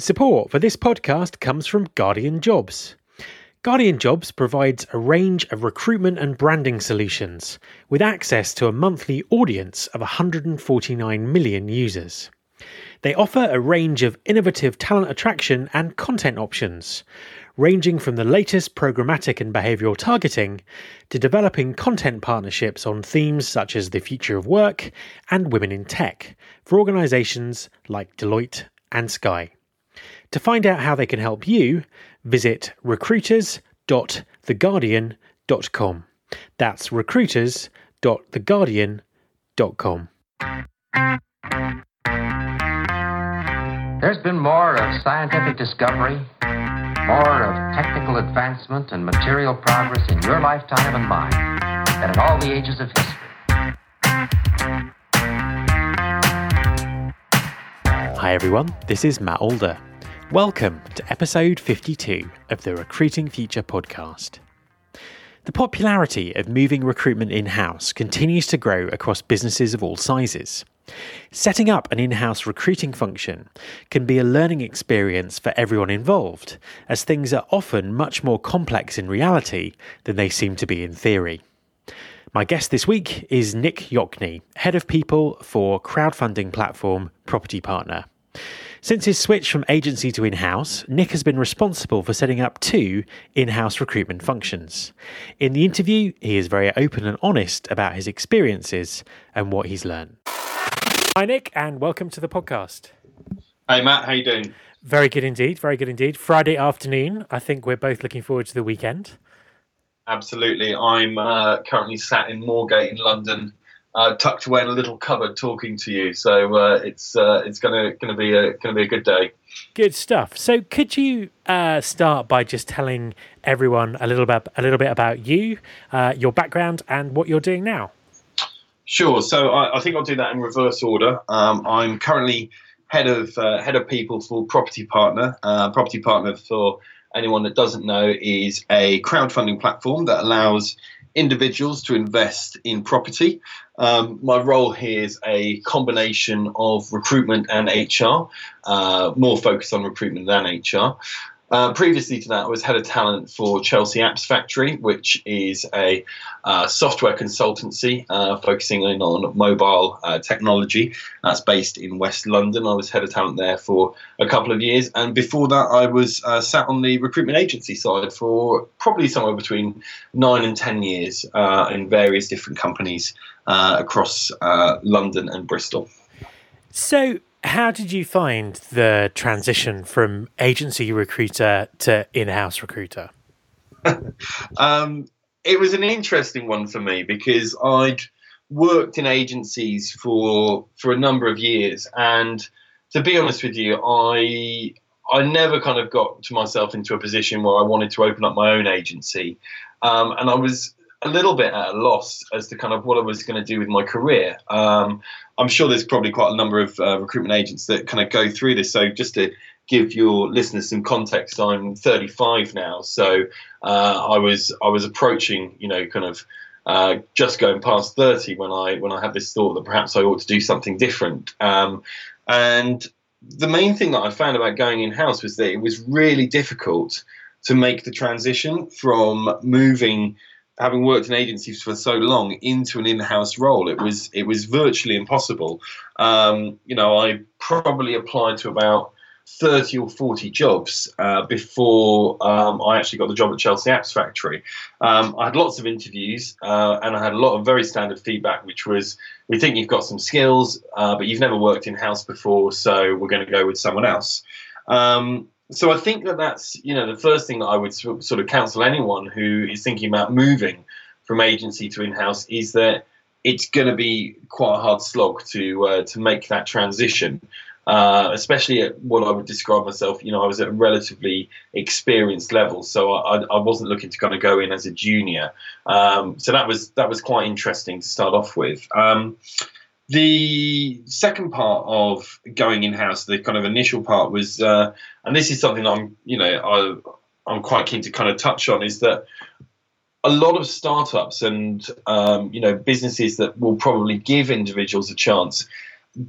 Support for this podcast comes from Guardian Jobs. Guardian Jobs provides a range of recruitment and branding solutions with access to a monthly audience of 149 million users. They offer a range of innovative talent attraction and content options, ranging from the latest programmatic and behavioral targeting to developing content partnerships on themes such as the future of work and women in tech for organizations like Deloitte and Sky. To find out how they can help you, visit recruiters.theguardian.com. That's recruiters.theguardian.com. There's been more of scientific discovery, more of technical advancement and material progress in your lifetime and mine than in all the ages of history. Hi everyone, this is Matt Alder. Welcome to episode 52 of the Recruiting Future podcast. The popularity of moving recruitment in house continues to grow across businesses of all sizes. Setting up an in house recruiting function can be a learning experience for everyone involved, as things are often much more complex in reality than they seem to be in theory. My guest this week is Nick Yochney, Head of People for crowdfunding platform Property Partner. Since his switch from agency to in house, Nick has been responsible for setting up two in house recruitment functions. In the interview, he is very open and honest about his experiences and what he's learned. Hi, Nick, and welcome to the podcast. Hey, Matt, how you doing? Very good indeed. Very good indeed. Friday afternoon. I think we're both looking forward to the weekend. Absolutely. I'm uh, currently sat in Moorgate in London uh, tucked away in a little cupboard talking to you. So uh, it's uh, it's gonna gonna be a gonna be a good day. Good stuff. So could you uh, start by just telling everyone a little bit a little bit about you, uh, your background, and what you're doing now? Sure. So I, I think I'll do that in reverse order. Um, I'm currently head of uh, head of people for Property Partner. Property Partner for anyone that doesn't know is a crowdfunding platform that allows individuals to invest in property. Um, my role here is a combination of recruitment and HR, uh, more focused on recruitment than HR. Uh, previously to that, I was head of talent for Chelsea Apps Factory, which is a uh, software consultancy uh, focusing on mobile uh, technology. That's based in West London. I was head of talent there for a couple of years, and before that, I was uh, sat on the recruitment agency side for probably somewhere between nine and ten years uh, in various different companies across London and Bristol. So, how did you find the transition from agency recruiter to in-house recruiter? um, it was an interesting one for me because I'd worked in agencies for for a number of years, and to be honest with you, I I never kind of got to myself into a position where I wanted to open up my own agency, um, and I was a little bit at a loss as to kind of what I was going to do with my career. Um, I'm sure there's probably quite a number of uh, recruitment agents that kind of go through this. So just to give your listeners some context, I'm 35 now, so uh, I was I was approaching, you know, kind of. Uh, just going past 30 when I when I had this thought that perhaps I ought to do something different. Um, and the main thing that I found about going in house was that it was really difficult to make the transition from moving having worked in agencies for so long into an in-house role it was it was virtually impossible um, you know i probably applied to about 30 or 40 jobs uh, before um, I actually got the job at Chelsea Apps Factory. Um, I had lots of interviews uh, and I had a lot of very standard feedback, which was we think you've got some skills, uh, but you've never worked in house before, so we're going to go with someone else. Um, so I think that that's you know the first thing that I would sort of counsel anyone who is thinking about moving from agency to in-house is that it's going to be quite a hard slog to uh, to make that transition. Uh, especially at what I would describe myself, you know, I was at a relatively experienced level, so I, I wasn't looking to kind of go in as a junior. Um, so that was that was quite interesting to start off with. Um, the second part of going in house, the kind of initial part was, uh, and this is something I'm, you know, I, I'm quite keen to kind of touch on, is that a lot of startups and um, you know businesses that will probably give individuals a chance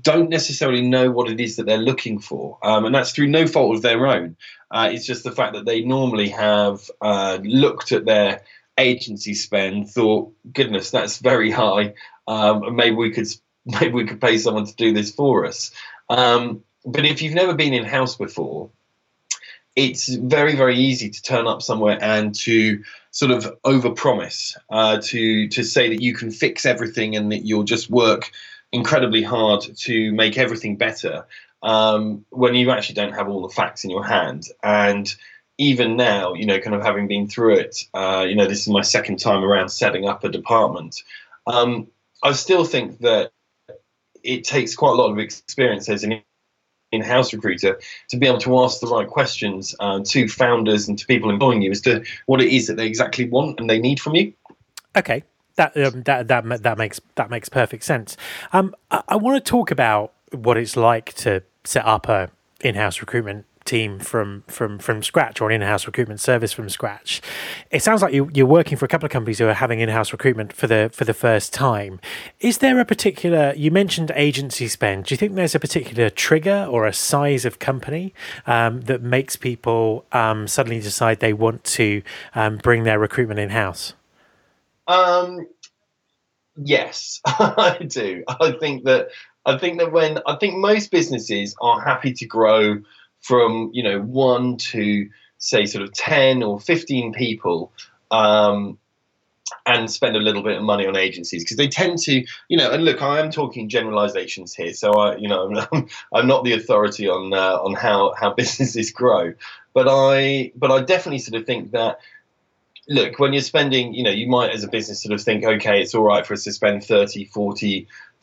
don't necessarily know what it is that they're looking for, um, and that's through no fault of their own. Uh, it's just the fact that they normally have uh, looked at their agency spend, thought, "Goodness, that's very high. Um, maybe we could maybe we could pay someone to do this for us." Um, but if you've never been in house before, it's very very easy to turn up somewhere and to sort of overpromise, uh, to to say that you can fix everything and that you'll just work incredibly hard to make everything better um, when you actually don't have all the facts in your hand. And even now, you know, kind of having been through it, uh, you know, this is my second time around setting up a department. Um, I still think that it takes quite a lot of experience as an in-house recruiter to be able to ask the right questions uh, to founders and to people employing you as to what it is that they exactly want and they need from you. Okay, that um, that that that makes that makes perfect sense. Um, I, I want to talk about what it's like to set up a in-house recruitment team from from from scratch or an in-house recruitment service from scratch. It sounds like you, you're working for a couple of companies who are having in-house recruitment for the for the first time. Is there a particular? You mentioned agency spend. Do you think there's a particular trigger or a size of company um, that makes people um, suddenly decide they want to um, bring their recruitment in-house? Um, yes, I do. I think that I think that when I think most businesses are happy to grow from you know one to say sort of ten or fifteen people. Um, and spend a little bit of money on agencies because they tend to, you know. And look, I am talking generalizations here, so I, you know, I'm, I'm not the authority on uh, on how how businesses grow, but I, but I definitely sort of think that look, when you're spending, you know, you might as a business sort of think, okay, it's all right for us to spend 30,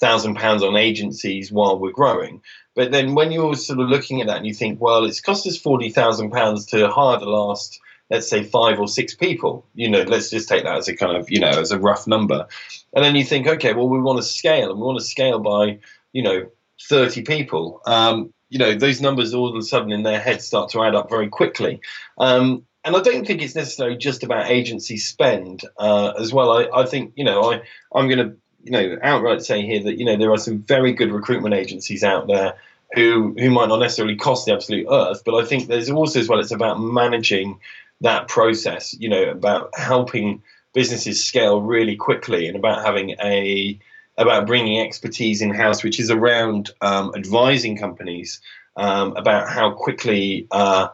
40,000 pounds on agencies while we're growing. But then when you're sort of looking at that and you think, well, it's cost us 40,000 pounds to hire the last, let's say five or six people, you know, let's just take that as a kind of, you know, as a rough number. And then you think, okay, well, we want to scale and we want to scale by, you know, 30 people. Um, you know, those numbers all of a sudden in their head start to add up very quickly. Um, and I don't think it's necessarily just about agency spend uh, as well. I, I think you know I I'm going to you know outright say here that you know there are some very good recruitment agencies out there who who might not necessarily cost the absolute earth, but I think there's also as well it's about managing that process. You know about helping businesses scale really quickly and about having a about bringing expertise in house, which is around um, advising companies um, about how quickly. Uh,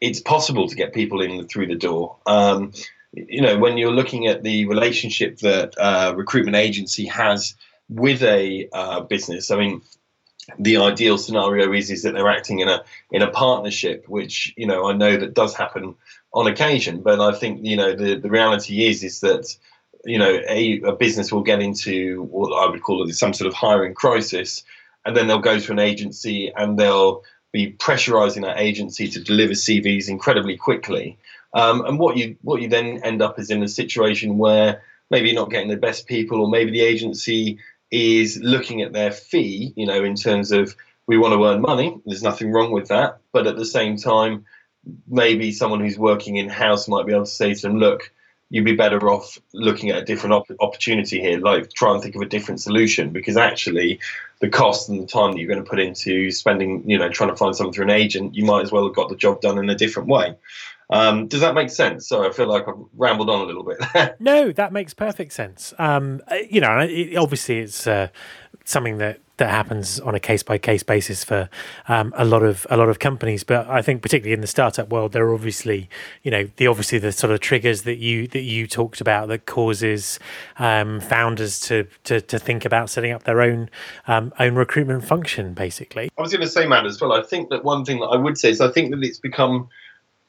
it's possible to get people in through the door. Um, you know, when you're looking at the relationship that a recruitment agency has with a uh, business, I mean, the ideal scenario is is that they're acting in a in a partnership, which you know I know that does happen on occasion. But I think you know the the reality is is that you know a, a business will get into what I would call it some sort of hiring crisis, and then they'll go to an agency and they'll be pressurizing that agency to deliver CVs incredibly quickly. Um, and what you what you then end up is in a situation where maybe you're not getting the best people, or maybe the agency is looking at their fee, you know, in terms of we want to earn money. There's nothing wrong with that, but at the same time, maybe someone who's working in house might be able to say to them, look, you'd be better off looking at a different op- opportunity here, like try and think of a different solution because actually the cost and the time that you're going to put into spending, you know, trying to find something through an agent, you might as well have got the job done in a different way. Um, does that make sense? So I feel like I've rambled on a little bit. no, that makes perfect sense. Um, you know, it, obviously it's uh, something that that happens on a case by case basis for um, a lot of a lot of companies. But I think particularly in the startup world, there are obviously you know the obviously the sort of triggers that you that you talked about that causes um, founders to, to to think about setting up their own um, own recruitment function. Basically, I was going to say, Matt, as well. I think that one thing that I would say is I think that it's become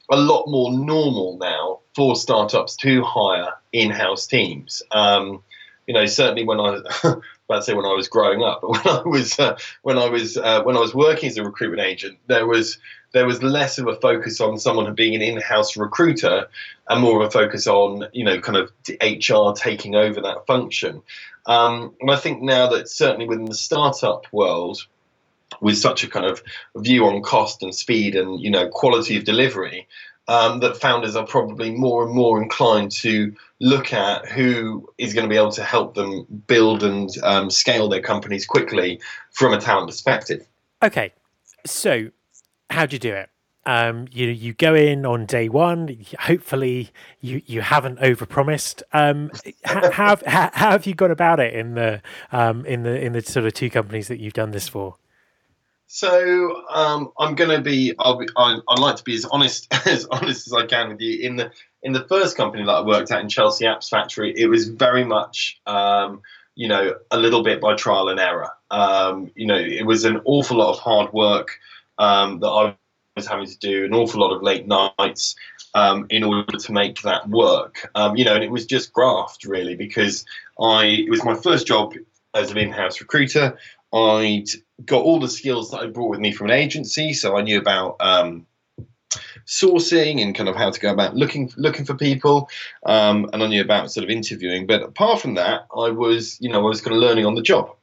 a lot more normal now for startups to hire in-house teams. Um, you know, certainly when I about to say when I was growing up, but when I was uh, when I was uh, when I was working as a recruitment agent, there was there was less of a focus on someone being an in-house recruiter and more of a focus on you know kind of HR taking over that function. Um, and I think now that certainly within the startup world, with such a kind of view on cost and speed and you know quality of delivery, um, that founders are probably more and more inclined to look at who is going to be able to help them build and um, scale their companies quickly from a talent perspective. Okay, so how do you do it? Um, you you go in on day one. Hopefully, you, you haven't overpromised. Um, how, how, have you gone about it in the um, in the in the sort of two companies that you've done this for? So um, I'm going to be. I'll be. I, would like to be as honest as honest as I can with you. In the in the first company that I worked at in Chelsea Apps Factory, it was very much. Um, you know, a little bit by trial and error. Um, you know, it was an awful lot of hard work um, that I was having to do, an awful lot of late nights um, in order to make that work. Um, you know, and it was just graft really because I it was my first job as an in-house recruiter. I'd got all the skills that I brought with me from an agency, so I knew about um, sourcing and kind of how to go about looking looking for people, um, and I knew about sort of interviewing. But apart from that, I was you know I was kind of learning on the job,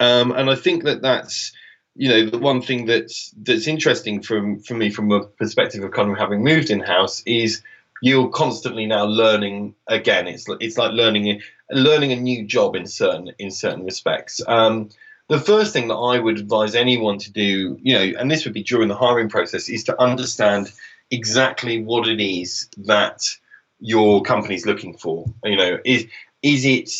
um, and I think that that's you know the one thing that's that's interesting from for me from a perspective of kind of having moved in house is you're constantly now learning again. It's it's like learning learning a new job in certain in certain respects. Um, the first thing that I would advise anyone to do, you know, and this would be during the hiring process, is to understand exactly what it is that your company's looking for. You know, is is it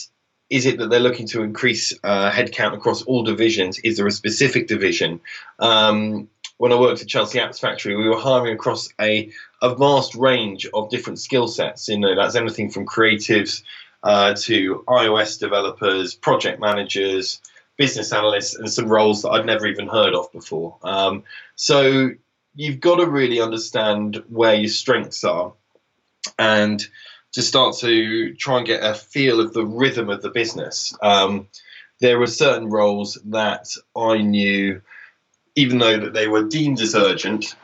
is it that they're looking to increase uh, headcount across all divisions? Is there a specific division? Um, when I worked at Chelsea Apps Factory, we were hiring across a, a vast range of different skill sets. You know, that's anything from creatives uh, to iOS developers, project managers, business analysts and some roles that I'd never even heard of before. Um, so you've got to really understand where your strengths are and to start to try and get a feel of the rhythm of the business. Um, there were certain roles that I knew, even though that they were deemed as urgent,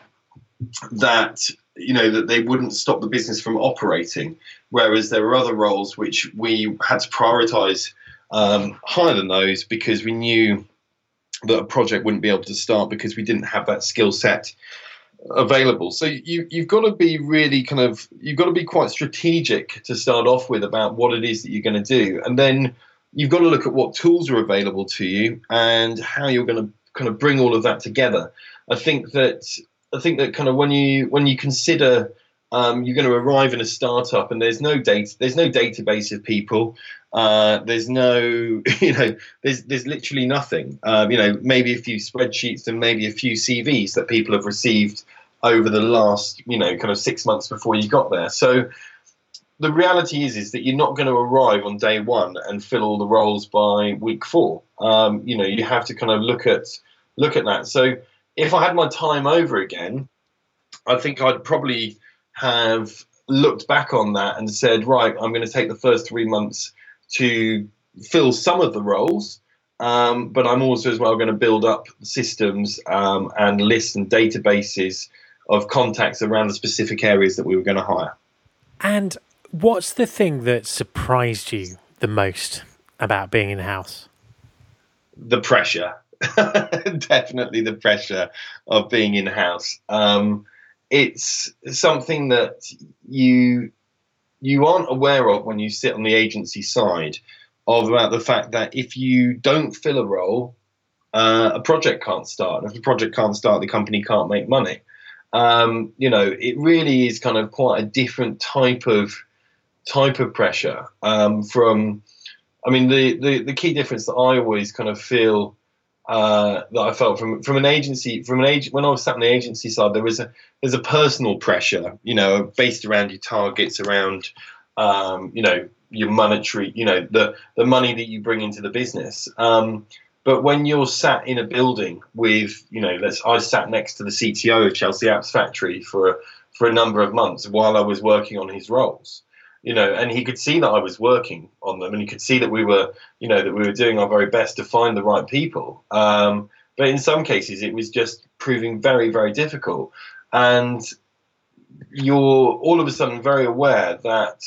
that you know that they wouldn't stop the business from operating. Whereas there were other roles which we had to prioritize um, higher than those because we knew that a project wouldn't be able to start because we didn't have that skill set available. So you you've got to be really kind of you've got to be quite strategic to start off with about what it is that you're going to do, and then you've got to look at what tools are available to you and how you're going to kind of bring all of that together. I think that I think that kind of when you when you consider um, you're going to arrive in a startup and there's no data there's no database of people. Uh, there's no you know there's there's literally nothing. Um, you know maybe a few spreadsheets and maybe a few cvs that people have received over the last you know kind of six months before you got there. So the reality is is that you're not going to arrive on day one and fill all the roles by week four. Um, you know you have to kind of look at look at that. So if i had my time over again i think i'd probably have looked back on that and said, right, I'm going to take the first three months to fill some of the roles, um, but I'm also as well going to build up systems um, and lists and databases of contacts around the specific areas that we were going to hire. And what's the thing that surprised you the most about being in house? The pressure. Definitely the pressure of being in house. Um, it's something that you you aren't aware of when you sit on the agency side of about the fact that if you don't fill a role, uh, a project can't start. If the project can't start, the company can't make money. Um, you know, it really is kind of quite a different type of type of pressure um, from. I mean, the, the the key difference that I always kind of feel uh, that I felt from from an agency from an agent when I was sat on the agency side there was a there's a personal pressure you know based around your targets around um, you know your monetary you know the the money that you bring into the business. Um, but when you're sat in a building with you know let's I sat next to the CTO of Chelsea Apps Factory for for a number of months while I was working on his roles you know, and he could see that I was working on them, and he could see that we were, you know, that we were doing our very best to find the right people. Um, but in some cases, it was just proving very, very difficult, and you're all of a sudden very aware that,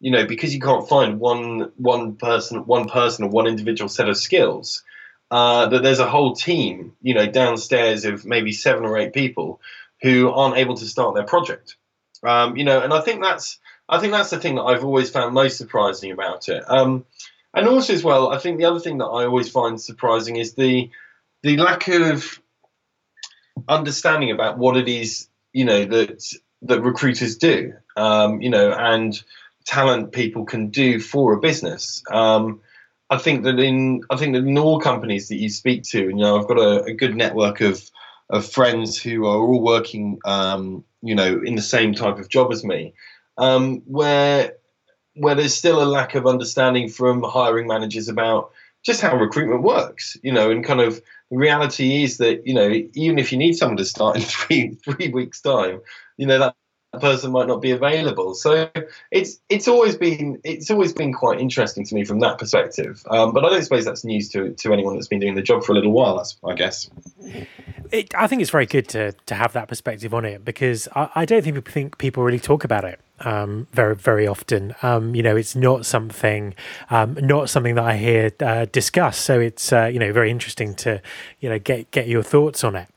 you know, because you can't find one one person, one person, or one individual set of skills. Uh, that there's a whole team, you know, downstairs of maybe seven or eight people who aren't able to start their project Um, you know, and I think that's I think that's the thing that I've always found most surprising about it. Um, and also as well, I think the other thing that I always find surprising is the the lack of understanding about what it is you know that that recruiters do. Um, you know, and talent people can do for a business. Um, I think that in I think that in all companies that you speak to, and you know, I've got a, a good network of of friends who are all working, um, you know, in the same type of job as me, um, where where there's still a lack of understanding from hiring managers about just how recruitment works, you know, and kind of the reality is that you know even if you need someone to start in three three weeks time, you know that person might not be available. So it's it's always been it's always been quite interesting to me from that perspective. Um, but I don't suppose that's news to to anyone that's been doing the job for a little while. I guess. It, I think it's very good to to have that perspective on it because I, I don't think think people really talk about it um, very very often. Um, you know, it's not something um, not something that I hear uh, discussed. So it's uh, you know very interesting to you know get get your thoughts on it.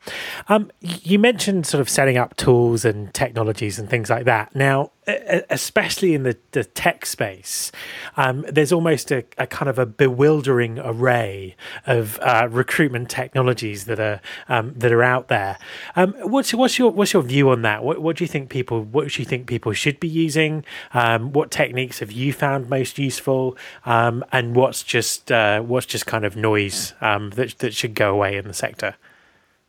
Um, you mentioned sort of setting up tools and technologies and things like that. Now, especially in the, the tech space, um, there's almost a, a, kind of a bewildering array of uh, recruitment technologies that are um, that are out there. Um, what's what's your what's your view on that? What what do you think people what do you think people should be using? Um, what techniques have you found most useful? Um, and what's just uh, what's just kind of noise um, that that should go away in the sector?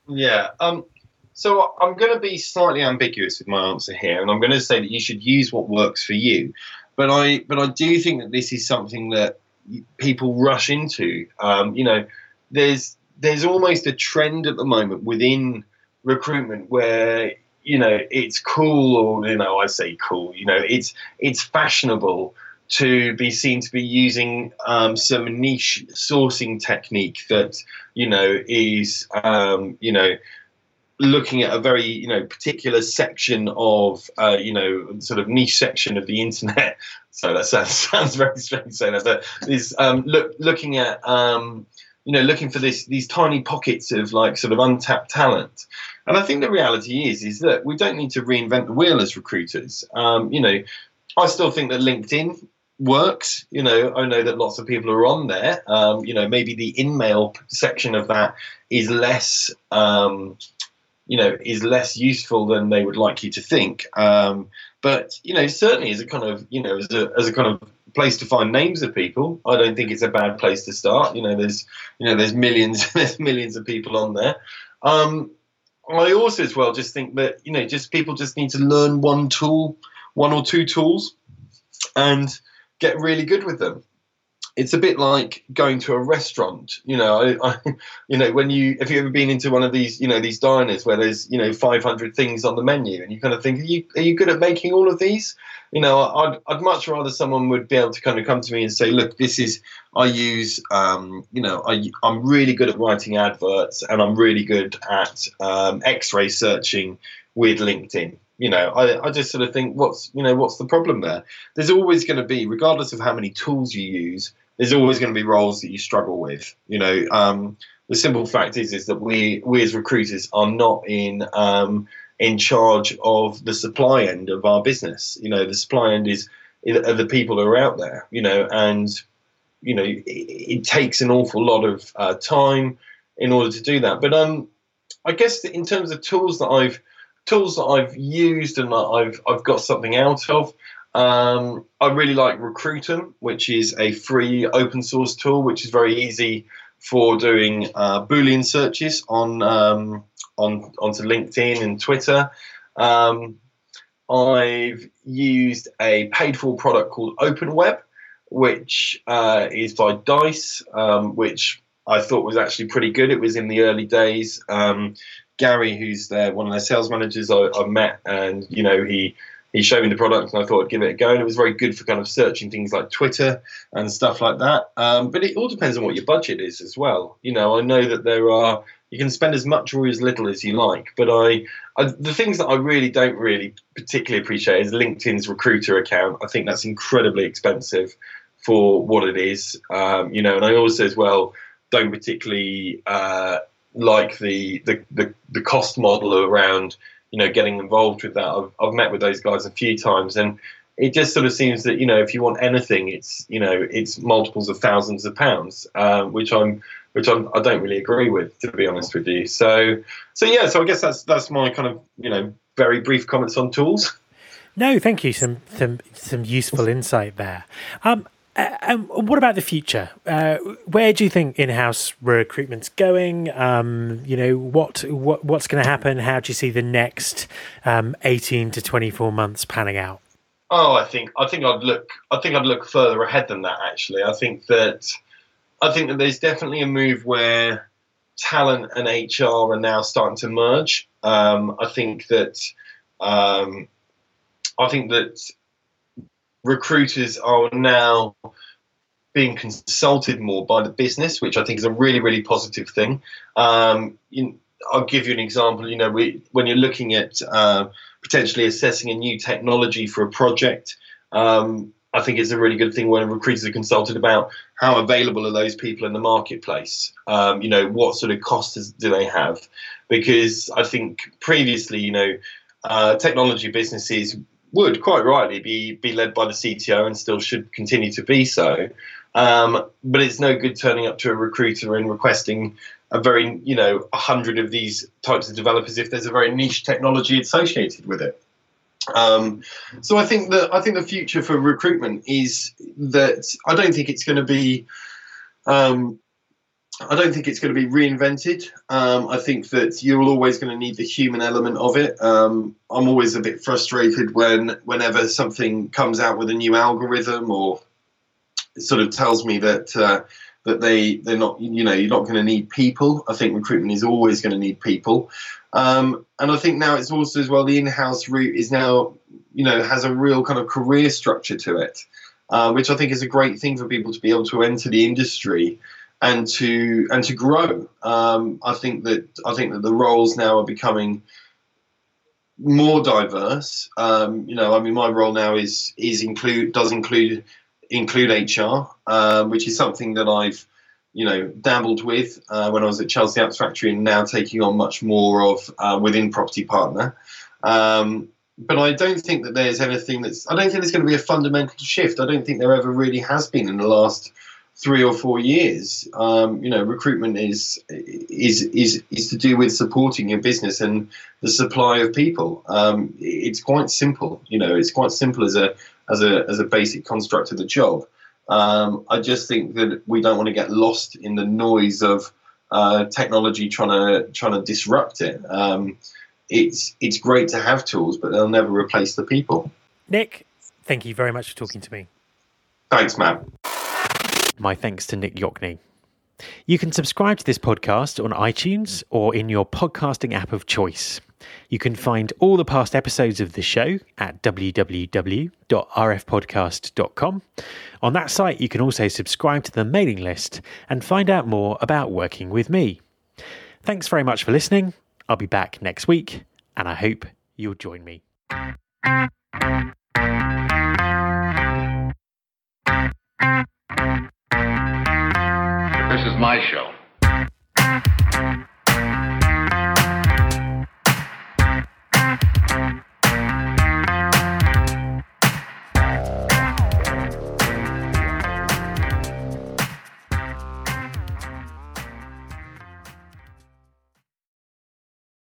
Yeah. Um, so I'm going to be slightly ambiguous with my answer here, and I'm going to say that you should use what works for you. But I, but I do think that this is something that people rush into. Um, you know, there's there's almost a trend at the moment within recruitment where you know it's cool, or you know, I say cool. You know, it's it's fashionable to be seen to be using um, some niche sourcing technique that you know is um, you know looking at a very you know particular section of uh, you know sort of niche section of the internet. So that sounds sounds very strange saying that, but is um, look looking at um, you know looking for this these tiny pockets of like sort of untapped talent. And I think the reality is is that we don't need to reinvent the wheel as recruiters. Um, you know, I still think that LinkedIn works. You know, I know that lots of people are on there. Um, you know, maybe the in-mail section of that is less, um, you know, is less useful than they would like you to think. Um, but you know, certainly as a kind of, you know, as a as a kind of place to find names of people, I don't think it's a bad place to start. You know, there's you know, there's millions, there's millions of people on there. Um, I also as well just think that you know, just people just need to learn one tool, one or two tools, and get really good with them. It's a bit like going to a restaurant, you know. I, I, you know, when you have you ever been into one of these, you know, these diners where there's you know 500 things on the menu, and you kind of think, are you are you good at making all of these? You know, I'd I'd much rather someone would be able to kind of come to me and say, look, this is I use, um, you know, I I'm really good at writing adverts, and I'm really good at um, X-ray searching with LinkedIn you know, I, I just sort of think, what's you know, what's the problem there? There's always going to be, regardless of how many tools you use, there's always going to be roles that you struggle with. You know, um, the simple fact is is that we we as recruiters are not in um, in charge of the supply end of our business. You know, the supply end is are the people who are out there. You know, and you know, it, it takes an awful lot of uh, time in order to do that. But um, I guess in terms of tools that I've tools that I've used and that I've I've got something out of. Um, I really like Recruitem, which is a free open source tool, which is very easy for doing uh, Boolean searches on um, on onto LinkedIn and Twitter. Um, I've used a paid for product called OpenWeb, which uh, is by Dice, um, which I thought was actually pretty good. It was in the early days. Um, Gary, who's their one of their sales managers, I, have met, and you know he he showed me the product, and I thought I'd give it a go. And it was very good for kind of searching things like Twitter and stuff like that. Um, but it all depends on what your budget is as well. You know, I know that there are you can spend as much or as little as you like, but I, I the things that I really don't really particularly appreciate is LinkedIn's recruiter account. I think that's incredibly expensive for what it is. Um, you know, and I also as well don't particularly uh, like the, the, the, the cost model around you know, getting involved with that. I've, I've met with those guys a few times, and it just sort of seems that you know, if you want anything, it's you know, it's multiples of thousands of pounds, um, which I'm which I'm, I don't really agree with, to be honest with you. So, so yeah, so I guess that's that's my kind of you know very brief comments on tools. No, thank you. Some some some useful insight there. Um, uh, and what about the future? Uh, where do you think in-house recruitment's going? Um, you know, what what what's going to happen? How do you see the next um, eighteen to twenty-four months panning out? Oh, I think I think I'd look I think I'd look further ahead than that. Actually, I think that I think that there's definitely a move where talent and HR are now starting to merge. Um, I think that um, I think that recruiters are now being consulted more by the business, which I think is a really, really positive thing. Um, you, I'll give you an example. You know, we, when you're looking at uh, potentially assessing a new technology for a project, um, I think it's a really good thing when recruiters are consulted about how available are those people in the marketplace. Um, you know, what sort of costs do they have? Because I think previously, you know, uh, technology businesses would quite rightly be be led by the CTO and still should continue to be so. Um, but it's no good turning up to a recruiter and requesting a very you know a hundred of these types of developers if there's a very niche technology associated with it. Um, so I think that I think the future for recruitment is that I don't think it's going to be um, I don't think it's going to be reinvented. Um, I think that you're always going to need the human element of it. Um, I'm always a bit frustrated when whenever something comes out with a new algorithm or sort of tells me that uh, that they they're not you know you're not going to need people. I think recruitment is always going to need people, um, and I think now it's also as well the in-house route is now you know has a real kind of career structure to it, uh, which I think is a great thing for people to be able to enter the industry and to and to grow. Um, I think that I think that the roles now are becoming more diverse. Um, you know, I mean, my role now is is include does include include HR, um, which is something that I've you know dabbled with uh, when I was at Chelsea Apps Factory, and now taking on much more of uh, within Property Partner. Um, but I don't think that there's anything that's. I don't think there's going to be a fundamental shift. I don't think there ever really has been in the last three or four years. Um, you know, recruitment is is is is to do with supporting your business and the supply of people. Um, it's quite simple. You know, it's quite simple as a as a as a basic construct of the job. Um, I just think that we don't want to get lost in the noise of uh, technology trying to trying to disrupt it. Um, it's it's great to have tools, but they'll never replace the people. Nick, thank you very much for talking to me. Thanks, Matt. My thanks to Nick Yochney. You can subscribe to this podcast on iTunes or in your podcasting app of choice. You can find all the past episodes of the show at www.rfpodcast.com. On that site, you can also subscribe to the mailing list and find out more about working with me. Thanks very much for listening. I'll be back next week, and I hope you'll join me. This is my show.